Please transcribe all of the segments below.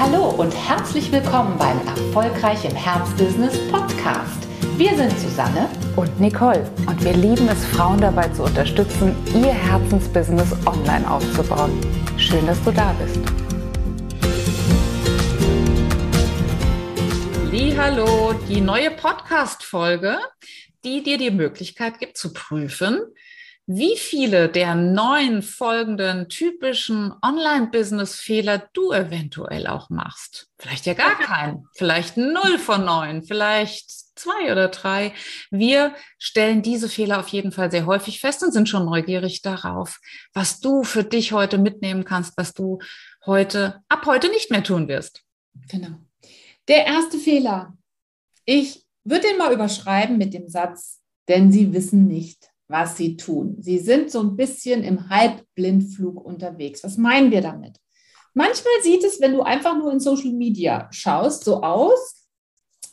Hallo und herzlich willkommen beim Erfolgreich im Herzbusiness Podcast. Wir sind Susanne und Nicole und wir lieben es, Frauen dabei zu unterstützen, ihr Herzensbusiness online aufzubauen. Schön, dass du da bist. Hallo, die neue Podcast-Folge, die dir die Möglichkeit gibt zu prüfen, wie viele der neun folgenden typischen Online-Business-Fehler du eventuell auch machst. Vielleicht ja gar keinen, vielleicht null von neun, vielleicht zwei oder drei. Wir stellen diese Fehler auf jeden Fall sehr häufig fest und sind schon neugierig darauf, was du für dich heute mitnehmen kannst, was du heute, ab heute nicht mehr tun wirst. Genau. Der erste Fehler. Ich würde den mal überschreiben mit dem Satz, denn sie wissen nicht, was sie tun. Sie sind so ein bisschen im Halbblindflug unterwegs. Was meinen wir damit? Manchmal sieht es, wenn du einfach nur in Social Media schaust, so aus,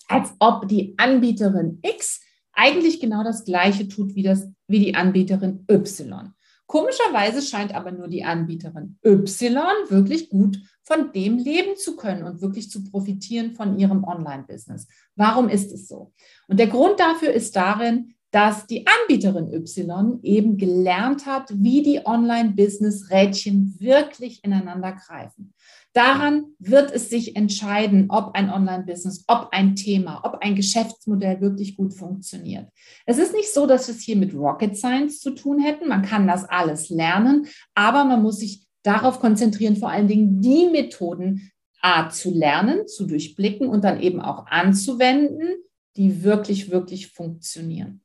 als ob die Anbieterin X eigentlich genau das Gleiche tut wie, das, wie die Anbieterin Y. Komischerweise scheint aber nur die Anbieterin Y wirklich gut von dem leben zu können und wirklich zu profitieren von ihrem Online-Business. Warum ist es so? Und der Grund dafür ist darin, dass die Anbieterin Y eben gelernt hat, wie die Online-Business-Rädchen wirklich ineinander greifen. Daran wird es sich entscheiden, ob ein Online-Business, ob ein Thema, ob ein Geschäftsmodell wirklich gut funktioniert. Es ist nicht so, dass wir es hier mit Rocket Science zu tun hätten. Man kann das alles lernen, aber man muss sich darauf konzentrieren, vor allen Dingen die Methoden A zu lernen, zu durchblicken und dann eben auch anzuwenden, die wirklich, wirklich funktionieren.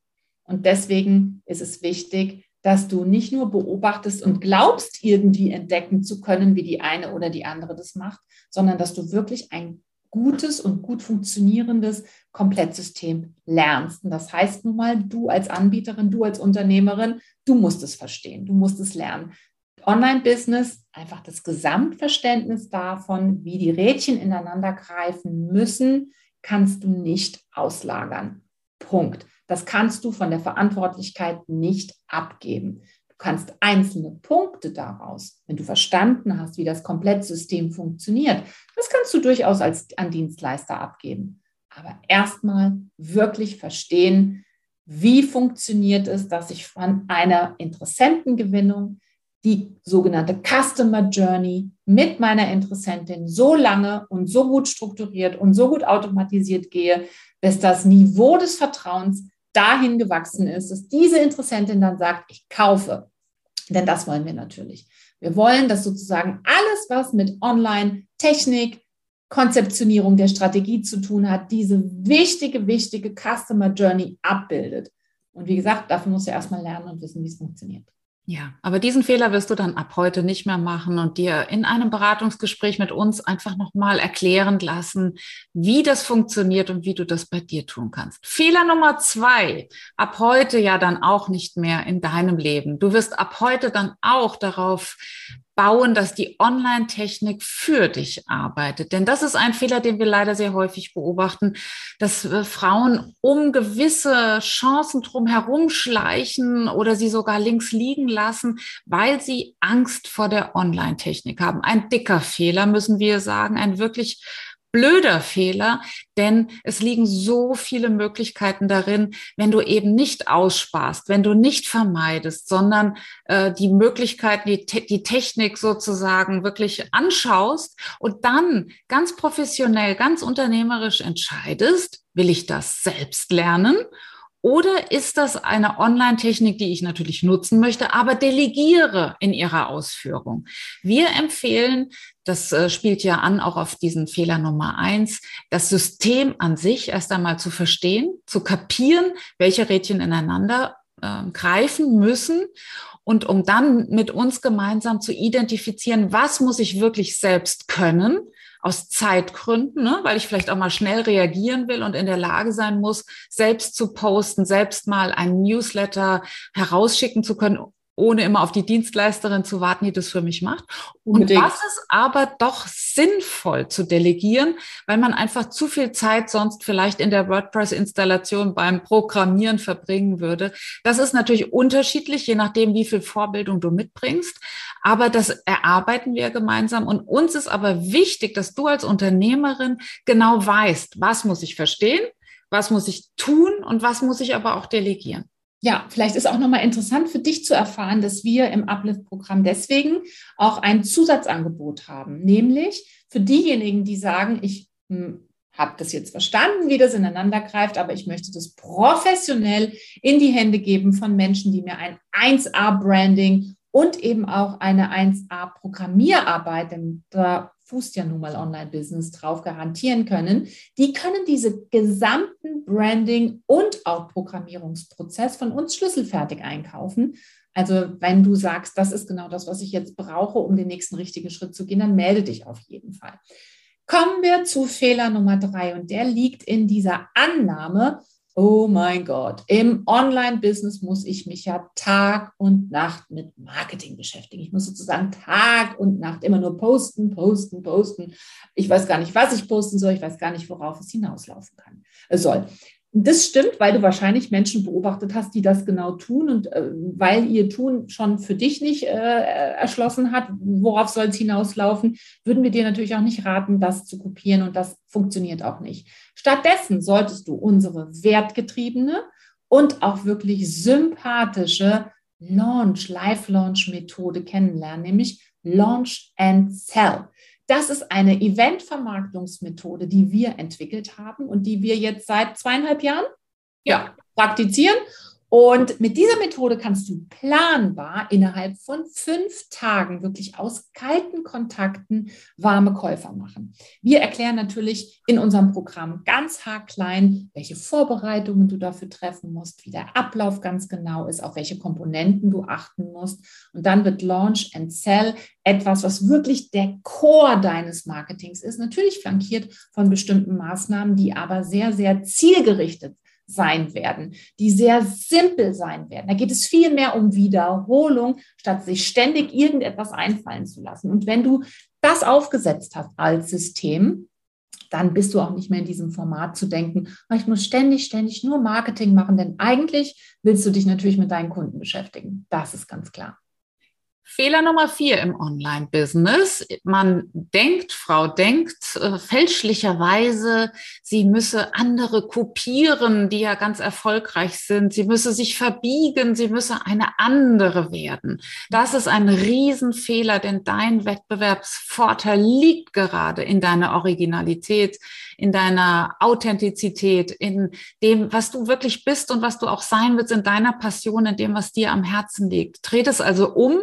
Und deswegen ist es wichtig, dass du nicht nur beobachtest und glaubst, irgendwie entdecken zu können, wie die eine oder die andere das macht, sondern dass du wirklich ein gutes und gut funktionierendes Komplettsystem lernst. Und das heißt nun mal, du als Anbieterin, du als Unternehmerin, du musst es verstehen, du musst es lernen. Online-Business, einfach das Gesamtverständnis davon, wie die Rädchen ineinander greifen müssen, kannst du nicht auslagern. Punkt. Das kannst du von der Verantwortlichkeit nicht abgeben. Du kannst einzelne Punkte daraus, wenn du verstanden hast, wie das Komplettsystem funktioniert, das kannst du durchaus als an Dienstleister abgeben. Aber erstmal wirklich verstehen, wie funktioniert es, dass ich von einer Interessentengewinnung die sogenannte Customer Journey mit meiner Interessentin so lange und so gut strukturiert und so gut automatisiert gehe, bis das Niveau des Vertrauens dahin gewachsen ist, dass diese Interessentin dann sagt, ich kaufe. Denn das wollen wir natürlich. Wir wollen, dass sozusagen alles, was mit Online-Technik, Konzeptionierung der Strategie zu tun hat, diese wichtige, wichtige Customer Journey abbildet. Und wie gesagt, dafür muss er erstmal lernen und wissen, wie es funktioniert. Ja, aber diesen Fehler wirst du dann ab heute nicht mehr machen und dir in einem Beratungsgespräch mit uns einfach nochmal erklären lassen, wie das funktioniert und wie du das bei dir tun kannst. Fehler Nummer zwei, ab heute ja dann auch nicht mehr in deinem Leben. Du wirst ab heute dann auch darauf bauen, dass die Online-Technik für dich arbeitet. Denn das ist ein Fehler, den wir leider sehr häufig beobachten, dass äh, Frauen um gewisse Chancen drum herumschleichen oder sie sogar links liegen lassen, weil sie Angst vor der Online-Technik haben. Ein dicker Fehler, müssen wir sagen, ein wirklich blöder Fehler, denn es liegen so viele Möglichkeiten darin, wenn du eben nicht aussparst, wenn du nicht vermeidest, sondern äh, die Möglichkeiten, die, Te die Technik sozusagen wirklich anschaust und dann ganz professionell, ganz unternehmerisch entscheidest, will ich das selbst lernen oder ist das eine Online-Technik, die ich natürlich nutzen möchte, aber delegiere in ihrer Ausführung? Wir empfehlen, das äh, spielt ja an auch auf diesen Fehler Nummer eins, das System an sich erst einmal zu verstehen, zu kapieren, welche Rädchen ineinander äh, greifen müssen und um dann mit uns gemeinsam zu identifizieren, was muss ich wirklich selbst können aus Zeitgründen, ne, weil ich vielleicht auch mal schnell reagieren will und in der Lage sein muss, selbst zu posten, selbst mal ein Newsletter herausschicken zu können, ohne immer auf die Dienstleisterin zu warten, die das für mich macht. Und was ist aber doch sinnvoll zu delegieren, weil man einfach zu viel Zeit sonst vielleicht in der WordPress-Installation beim Programmieren verbringen würde. Das ist natürlich unterschiedlich, je nachdem, wie viel Vorbildung du mitbringst. Aber das erarbeiten wir gemeinsam. Und uns ist aber wichtig, dass du als Unternehmerin genau weißt, was muss ich verstehen, was muss ich tun und was muss ich aber auch delegieren ja, vielleicht ist auch nochmal interessant für dich zu erfahren, dass wir im Uplift-Programm deswegen auch ein Zusatzangebot haben, nämlich für diejenigen, die sagen, ich hm, habe das jetzt verstanden, wie das ineinander greift, aber ich möchte das professionell in die Hände geben von Menschen, die mir ein 1A-Branding und eben auch eine 1A-Programmierarbeit, denn da fußt ja nun mal Online-Business drauf garantieren können, die können diese gesamten Branding- und auch Programmierungsprozess von uns schlüsselfertig einkaufen. Also wenn du sagst, das ist genau das, was ich jetzt brauche, um den nächsten richtigen Schritt zu gehen, dann melde dich auf jeden Fall. Kommen wir zu Fehler Nummer drei und der liegt in dieser Annahme, Oh mein Gott, im Online-Business muss ich mich ja Tag und Nacht mit Marketing beschäftigen. Ich muss sozusagen Tag und Nacht immer nur posten, posten, posten. Ich weiß gar nicht, was ich posten soll. Ich weiß gar nicht, worauf es hinauslaufen kann, äh, soll. Das stimmt, weil du wahrscheinlich Menschen beobachtet hast, die das genau tun und äh, weil ihr Tun schon für dich nicht äh, erschlossen hat, worauf soll es hinauslaufen, würden wir dir natürlich auch nicht raten, das zu kopieren und das funktioniert auch nicht. Stattdessen solltest du unsere wertgetriebene und auch wirklich sympathische Launch, Live-Launch-Methode kennenlernen, nämlich Launch and Sell. Das ist eine Eventvermarktungsmethode, die wir entwickelt haben und die wir jetzt seit zweieinhalb Jahren ja, praktizieren und mit dieser Methode kannst du planbar innerhalb von fünf Tagen wirklich aus kalten Kontakten warme Käufer machen. Wir erklären natürlich in unserem Programm ganz haarklein, welche Vorbereitungen du dafür treffen musst, wie der Ablauf ganz genau ist, auf welche Komponenten du achten musst. Und dann wird Launch and Sell etwas, was wirklich der Core deines Marketings ist, natürlich flankiert von bestimmten Maßnahmen, die aber sehr, sehr zielgerichtet sind sein werden, die sehr simpel sein werden. Da geht es viel mehr um Wiederholung, statt sich ständig irgendetwas einfallen zu lassen. Und wenn du das aufgesetzt hast als System, dann bist du auch nicht mehr in diesem Format zu denken, ah, ich muss ständig, ständig nur Marketing machen, denn eigentlich willst du dich natürlich mit deinen Kunden beschäftigen. Das ist ganz klar. Fehler Nummer vier im Online-Business. Man denkt, Frau denkt äh, fälschlicherweise, sie müsse andere kopieren, die ja ganz erfolgreich sind. Sie müsse sich verbiegen, sie müsse eine andere werden. Das ist ein Riesenfehler, denn dein Wettbewerbsvorteil liegt gerade in deiner Originalität, in deiner Authentizität, in dem, was du wirklich bist und was du auch sein willst, in deiner Passion, in dem, was dir am Herzen liegt. Dreht es also um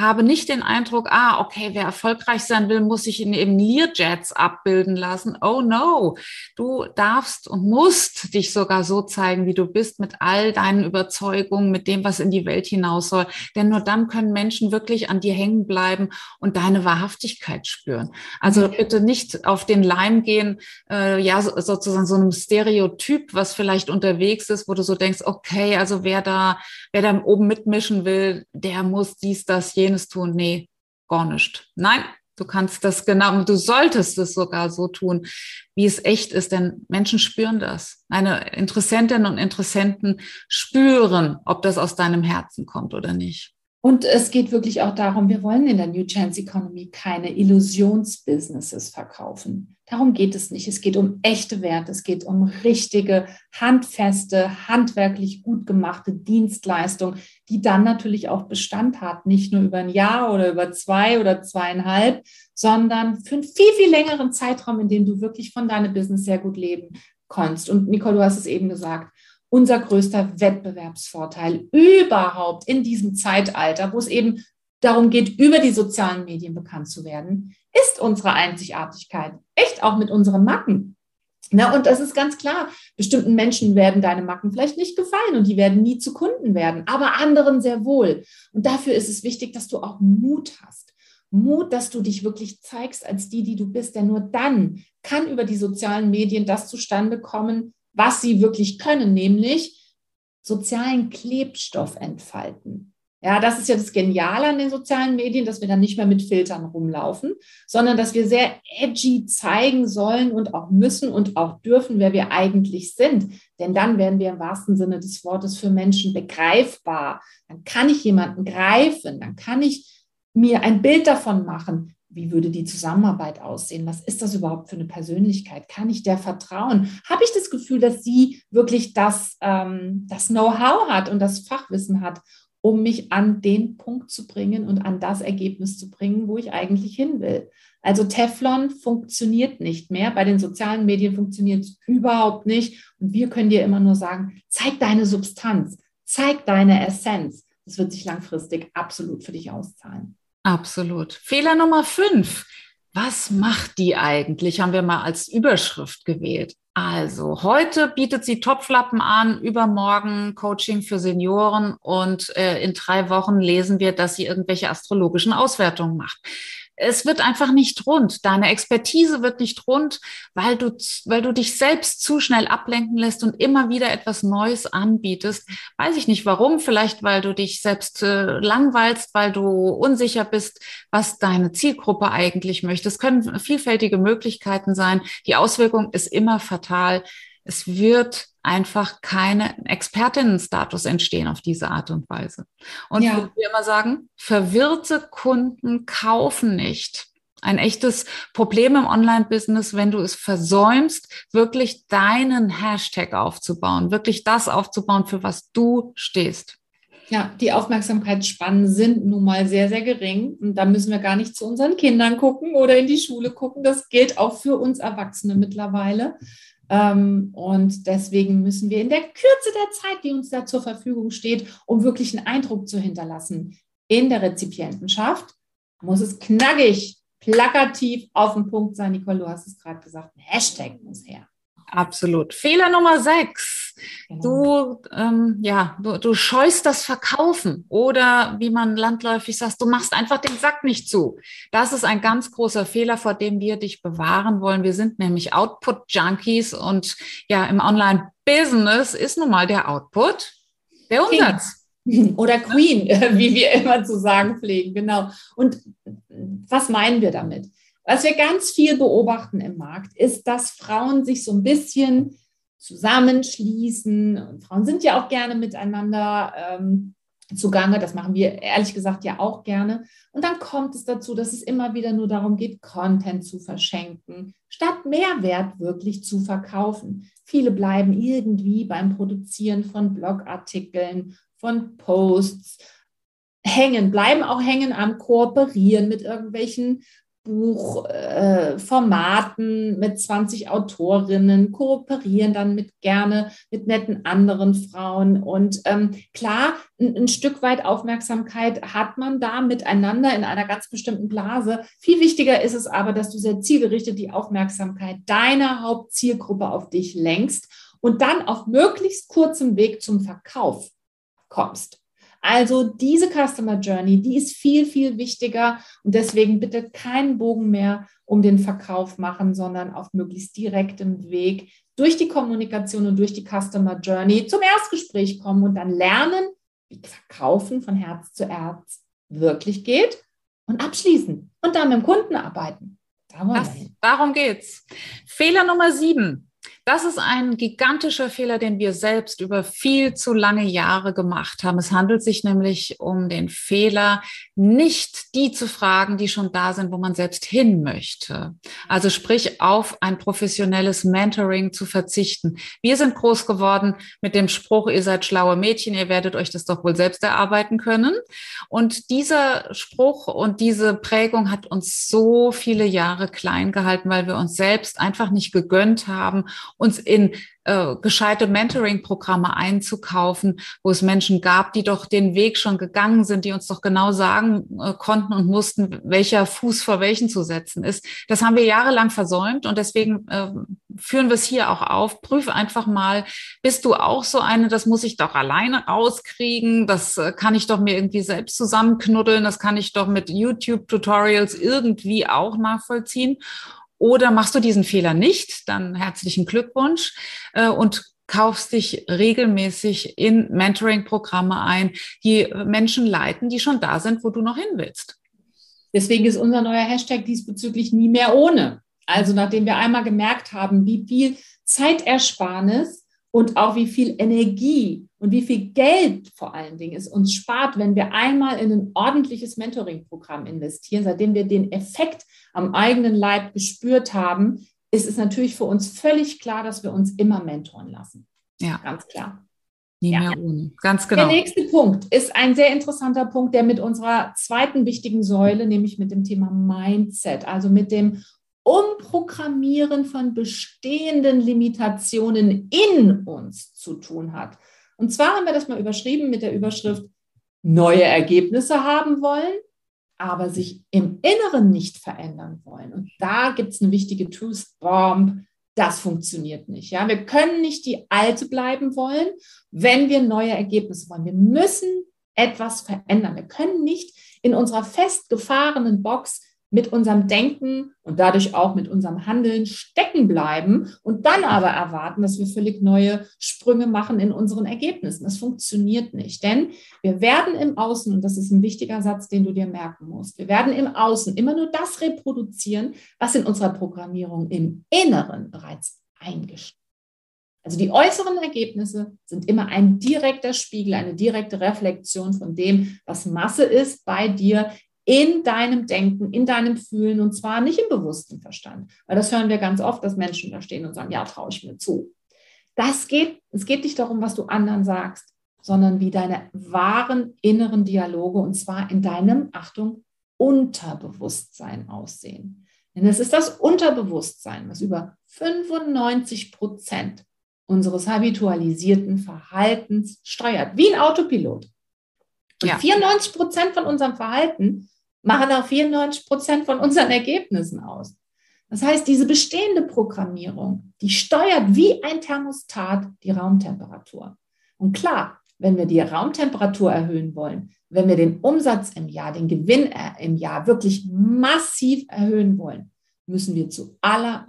habe nicht den Eindruck, ah, okay, wer erfolgreich sein will, muss sich in eben Learjets abbilden lassen. Oh no, du darfst und musst dich sogar so zeigen, wie du bist, mit all deinen Überzeugungen, mit dem, was in die Welt hinaus soll. Denn nur dann können Menschen wirklich an dir hängen bleiben und deine Wahrhaftigkeit spüren. Also bitte nicht auf den Leim gehen, äh, ja, sozusagen so einem Stereotyp, was vielleicht unterwegs ist, wo du so denkst, okay, also wer da, wer da oben mitmischen will, der muss dies, das, jenes jenes tun. Nee, gar nicht. Nein, du kannst das genau, du solltest es sogar so tun, wie es echt ist, denn Menschen spüren das. Meine Interessentinnen und Interessenten spüren, ob das aus deinem Herzen kommt oder nicht. Und es geht wirklich auch darum, wir wollen in der New Chance Economy keine Illusionsbusinesses verkaufen. Darum geht es nicht. Es geht um echte Werte. Es geht um richtige, handfeste, handwerklich gut gemachte Dienstleistung, die dann natürlich auch Bestand hat. Nicht nur über ein Jahr oder über zwei oder zweieinhalb, sondern für einen viel, viel längeren Zeitraum, in dem du wirklich von deinem Business sehr gut leben kannst. Und Nicole, du hast es eben gesagt unser größter Wettbewerbsvorteil überhaupt in diesem Zeitalter, wo es eben darum geht, über die sozialen Medien bekannt zu werden, ist unsere Einzigartigkeit. Echt auch mit unseren Macken. Na, und das ist ganz klar. Bestimmten Menschen werden deine Macken vielleicht nicht gefallen und die werden nie zu Kunden werden, aber anderen sehr wohl. Und dafür ist es wichtig, dass du auch Mut hast. Mut, dass du dich wirklich zeigst als die, die du bist, denn nur dann kann über die sozialen Medien das zustande kommen, was sie wirklich können, nämlich sozialen Klebstoff entfalten. Ja, das ist ja das Geniale an den sozialen Medien, dass wir dann nicht mehr mit Filtern rumlaufen, sondern dass wir sehr edgy zeigen sollen und auch müssen und auch dürfen, wer wir eigentlich sind. Denn dann werden wir im wahrsten Sinne des Wortes für Menschen begreifbar. Dann kann ich jemanden greifen, dann kann ich mir ein Bild davon machen, wie würde die Zusammenarbeit aussehen? Was ist das überhaupt für eine Persönlichkeit? Kann ich der vertrauen? Habe ich das Gefühl, dass sie wirklich das, ähm, das Know-how hat und das Fachwissen hat, um mich an den Punkt zu bringen und an das Ergebnis zu bringen, wo ich eigentlich hin will? Also Teflon funktioniert nicht mehr. Bei den sozialen Medien funktioniert es überhaupt nicht. Und wir können dir immer nur sagen, zeig deine Substanz, zeig deine Essenz. Das wird sich langfristig absolut für dich auszahlen. Absolut. Fehler Nummer fünf. Was macht die eigentlich? Haben wir mal als Überschrift gewählt. Also, heute bietet sie Topflappen an, übermorgen Coaching für Senioren und äh, in drei Wochen lesen wir, dass sie irgendwelche astrologischen Auswertungen macht es wird einfach nicht rund. Deine Expertise wird nicht rund, weil du, weil du dich selbst zu schnell ablenken lässt und immer wieder etwas Neues anbietest. Weiß ich nicht warum. Vielleicht, weil du dich selbst äh, langweilst, weil du unsicher bist, was deine Zielgruppe eigentlich möchte. Es können vielfältige Möglichkeiten sein. Die Auswirkung ist immer fatal. Es wird einfach keine Expertinnenstatus entstehen auf diese Art und Weise. Und ja. wir immer sagen, verwirrte Kunden kaufen nicht. Ein echtes Problem im Online-Business, wenn du es versäumst, wirklich deinen Hashtag aufzubauen, wirklich das aufzubauen, für was du stehst. Ja, die Aufmerksamkeitsspannen sind nun mal sehr, sehr gering. Und da müssen wir gar nicht zu unseren Kindern gucken oder in die Schule gucken. Das gilt auch für uns Erwachsene mittlerweile. Ähm, und deswegen müssen wir in der Kürze der Zeit, die uns da zur Verfügung steht, um wirklich einen Eindruck zu hinterlassen in der Rezipientenschaft, muss es knackig, plakativ auf den Punkt sein. Nicole, du hast es gerade gesagt, ein Hashtag muss her. Absolut. Fehler Nummer sechs. Genau. Du, ähm, ja, du, du scheust das Verkaufen oder wie man landläufig sagt, du machst einfach den Sack nicht zu. Das ist ein ganz großer Fehler, vor dem wir dich bewahren wollen. Wir sind nämlich Output-Junkies und ja, im Online-Business ist nun mal der Output der Umsatz. Oder Queen, wie wir immer zu sagen pflegen, genau. Und was meinen wir damit? Was wir ganz viel beobachten im Markt, ist, dass Frauen sich so ein bisschen zusammenschließen. Und Frauen sind ja auch gerne miteinander ähm, zugange. Das machen wir ehrlich gesagt ja auch gerne. Und dann kommt es dazu, dass es immer wieder nur darum geht, Content zu verschenken, statt Mehrwert wirklich zu verkaufen. Viele bleiben irgendwie beim Produzieren von Blogartikeln, von Posts hängen, bleiben auch hängen am Kooperieren mit irgendwelchen Buchformaten äh, mit 20 Autorinnen, kooperieren dann mit gerne mit netten anderen Frauen. Und ähm, klar, ein, ein, Stück weit Aufmerksamkeit hat man da miteinander in einer ganz bestimmten Blase. Viel wichtiger ist es aber, dass du sehr zielgerichtet die Aufmerksamkeit deiner Hauptzielgruppe auf dich lenkst und dann auf möglichst kurzem Weg zum Verkauf kommst. Also diese Customer Journey, die ist viel, viel wichtiger und deswegen bitte keinen Bogen mehr um den Verkauf machen, sondern auf möglichst direktem Weg durch die Kommunikation und durch die Customer Journey zum Erstgespräch kommen und dann lernen, wie Verkaufen von Herz zu Herz wirklich geht und abschließen und dann mit dem Kunden arbeiten. Da das, darum geht's. Fehler Nummer sieben. Das ist ein gigantischer Fehler, den wir selbst über viel zu lange Jahre gemacht haben. Es handelt sich nämlich um den Fehler, nicht die zu fragen, die schon da sind, wo man selbst hin möchte. Also sprich, auf ein professionelles Mentoring zu verzichten. Wir sind groß geworden mit dem Spruch, ihr seid schlaue Mädchen, ihr werdet euch das doch wohl selbst erarbeiten können. Und dieser Spruch und diese Prägung hat uns so viele Jahre klein gehalten, weil wir uns selbst einfach nicht gegönnt haben, uns in äh, gescheite Mentoring-Programme einzukaufen, wo es Menschen gab, die doch den Weg schon gegangen sind, die uns doch genau sagen äh, konnten und mussten, welcher Fuß vor welchen zu setzen ist. Das haben wir jahrelang versäumt und deswegen äh, führen wir es hier auch auf. Prüf einfach mal, bist du auch so eine, das muss ich doch alleine rauskriegen, das äh, kann ich doch mir irgendwie selbst zusammenknuddeln, das kann ich doch mit YouTube-Tutorials irgendwie auch nachvollziehen. Oder machst du diesen Fehler nicht, dann herzlichen Glückwunsch äh, und kaufst dich regelmäßig in Mentoring-Programme ein, die Menschen leiten, die schon da sind, wo du noch hin willst. Deswegen ist unser neuer Hashtag diesbezüglich nie mehr ohne. Also nachdem wir einmal gemerkt haben, wie viel Zeitersparnis und auch wie viel Energie und wie viel Geld vor allen Dingen es uns spart, wenn wir einmal in ein ordentliches Mentoring-Programm investieren, seitdem wir den Effekt am eigenen Leib gespürt haben, ist es natürlich für uns völlig klar, dass wir uns immer mentoren lassen. Ja. Ganz klar. Nie ja. mehr ohne. Ganz genau. Der nächste Punkt ist ein sehr interessanter Punkt, der mit unserer zweiten wichtigen Säule, nämlich mit dem Thema Mindset, also mit dem Umprogrammieren von bestehenden Limitationen in uns zu tun hat. Und zwar haben wir das mal überschrieben mit der Überschrift neue Ergebnisse haben wollen, aber sich im Inneren nicht verändern wollen. Und da gibt es eine wichtige Truth Bomb. Das funktioniert nicht. Ja, wir können nicht die alte bleiben wollen, wenn wir neue Ergebnisse wollen. Wir müssen etwas verändern. Wir können nicht in unserer festgefahrenen Box mit unserem Denken und dadurch auch mit unserem Handeln stecken bleiben und dann aber erwarten, dass wir völlig neue Sprünge machen in unseren Ergebnissen. Das funktioniert nicht, denn wir werden im Außen, und das ist ein wichtiger Satz, den du dir merken musst, wir werden im Außen immer nur das reproduzieren, was in unserer Programmierung im Inneren bereits eingestellt also die äußeren Ergebnisse sind immer ein direkter Spiegel, eine direkte Reflexion von dem, was Masse ist bei dir in deinem Denken, in deinem Fühlen und zwar nicht im bewussten Verstand. Weil das hören wir ganz oft, dass Menschen da stehen und sagen, ja, traue ich mir zu. Das geht, es geht nicht darum, was du anderen sagst, sondern wie deine wahren inneren Dialoge und zwar in deinem, Achtung, Unterbewusstsein aussehen. Denn es ist das Unterbewusstsein, was über 95 Prozent unseres habitualisierten Verhaltens steuert, wie ein Autopilot. Und ja. 94 Prozent von unserem Verhalten machen auch 94 Prozent von unseren Ergebnissen aus. Das heißt, diese bestehende Programmierung, die steuert wie ein Thermostat die Raumtemperatur. Und klar, wenn wir die Raumtemperatur erhöhen wollen, wenn wir den Umsatz im Jahr, den Gewinn äh, im Jahr wirklich massiv erhöhen wollen, müssen wir zu aller,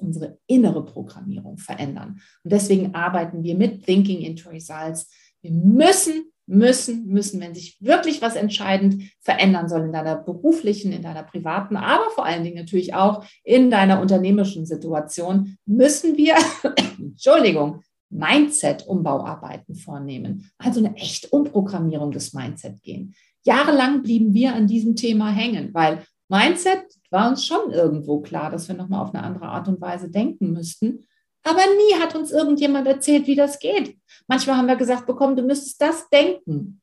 unsere innere Programmierung verändern. Und deswegen arbeiten wir mit Thinking into Results. Wir müssen müssen, müssen, wenn sich wirklich was entscheidend verändern soll in deiner beruflichen, in deiner privaten, aber vor allen Dingen natürlich auch in deiner unternehmerischen Situation, müssen wir, Entschuldigung, Mindset-Umbauarbeiten vornehmen. Also eine echte Umprogrammierung des Mindset gehen. Jahrelang blieben wir an diesem Thema hängen, weil Mindset war uns schon irgendwo klar, dass wir nochmal auf eine andere Art und Weise denken müssten. Aber nie hat uns irgendjemand erzählt, wie das geht. Manchmal haben wir gesagt bekommen, du müsstest das denken.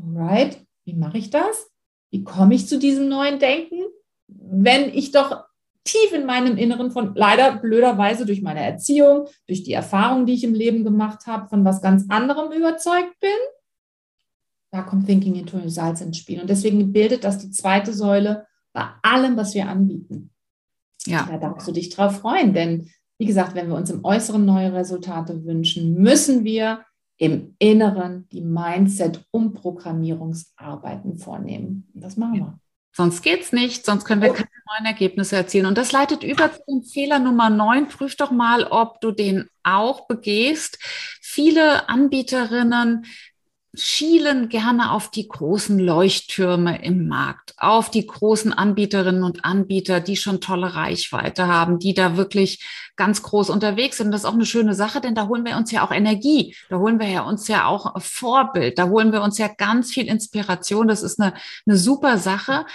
Alright, wie mache ich das? Wie komme ich zu diesem neuen Denken? Wenn ich doch tief in meinem Inneren von leider blöderweise durch meine Erziehung, durch die Erfahrung, die ich im Leben gemacht habe, von was ganz anderem überzeugt bin, da kommt Thinking into Results ins Spiel. Und deswegen bildet das die zweite Säule bei allem, was wir anbieten. Ja. Da darfst du dich drauf freuen, denn wie gesagt, wenn wir uns im Äußeren neue Resultate wünschen, müssen wir im Inneren die Mindset-Umprogrammierungsarbeiten vornehmen. Und das machen wir. Sonst geht es nicht, sonst können wir keine neuen Ergebnisse erzielen. Und das leitet über zu dem Fehler Nummer 9. Prüf doch mal, ob du den auch begehst. Viele Anbieterinnen schielen gerne auf die großen Leuchttürme im Markt, auf die großen Anbieterinnen und Anbieter, die schon tolle Reichweite haben, die da wirklich ganz groß unterwegs sind. das ist auch eine schöne Sache, denn da holen wir uns ja auch Energie, da holen wir ja uns ja auch Vorbild, da holen wir uns ja ganz viel Inspiration. Das ist eine, eine super Sache.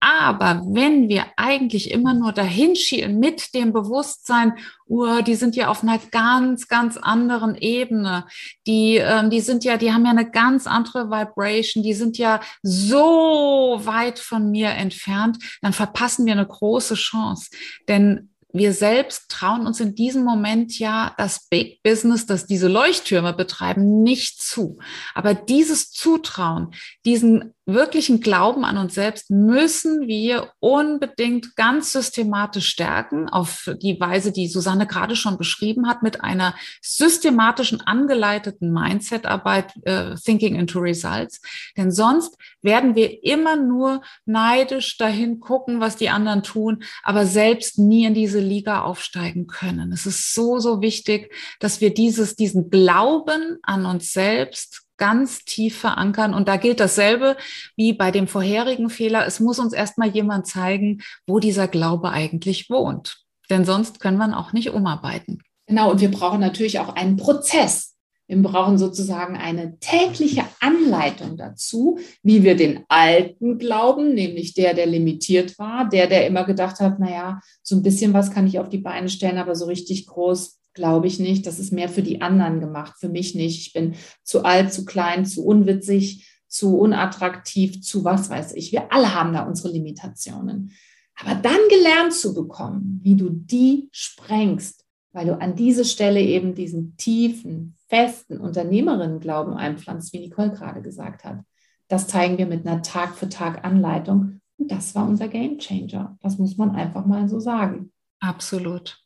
Aber wenn wir eigentlich immer nur dahin schielen mit dem Bewusstsein, uh, die sind ja auf einer ganz, ganz anderen Ebene. Die, ähm, die sind ja, die haben ja eine ganz andere Vibration. Die sind ja so weit von mir entfernt. Dann verpassen wir eine große Chance. Denn wir selbst trauen uns in diesem Moment ja das Big Business, das diese Leuchttürme betreiben, nicht zu. Aber dieses Zutrauen, diesen wirklichen Glauben an uns selbst müssen wir unbedingt ganz systematisch stärken, auf die Weise, die Susanne gerade schon beschrieben hat, mit einer systematischen, angeleiteten Mindset-Arbeit, äh, Thinking into Results. Denn sonst werden wir immer nur neidisch dahin gucken, was die anderen tun, aber selbst nie in diese Liga aufsteigen können. Es ist so, so wichtig, dass wir dieses, diesen Glauben an uns selbst ganz tief verankern. Und da gilt dasselbe wie bei dem vorherigen Fehler. Es muss uns erstmal jemand zeigen, wo dieser Glaube eigentlich wohnt. Denn sonst können wir ihn auch nicht umarbeiten. Genau, und wir brauchen natürlich auch einen Prozess. Wir brauchen sozusagen eine tägliche Anleitung dazu, wie wir den alten Glauben, nämlich der, der limitiert war, der, der immer gedacht hat, naja, so ein bisschen was kann ich auf die Beine stellen, aber so richtig groß glaube ich nicht. Das ist mehr für die anderen gemacht, für mich nicht. Ich bin zu alt, zu klein, zu unwitzig, zu unattraktiv, zu was weiß ich. Wir alle haben da unsere Limitationen. Aber dann gelernt zu bekommen, wie du die sprengst, weil du an diese Stelle eben diesen tiefen, festen Unternehmerinnenglauben einpflanzt, wie Nicole gerade gesagt hat. Das zeigen wir mit einer Tag für Tag Anleitung. Und das war unser Game Changer. Das muss man einfach mal so sagen. Absolut.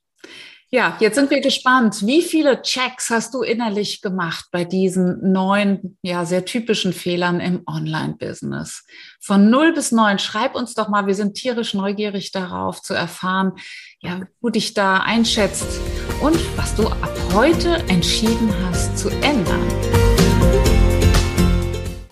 Ja, jetzt sind wir gespannt. Wie viele Checks hast du innerlich gemacht bei diesen neun, ja, sehr typischen Fehlern im Online-Business? Von null bis neun, schreib uns doch mal. Wir sind tierisch neugierig darauf zu erfahren, ja, wo dich da einschätzt und was du ab heute entschieden hast zu ändern.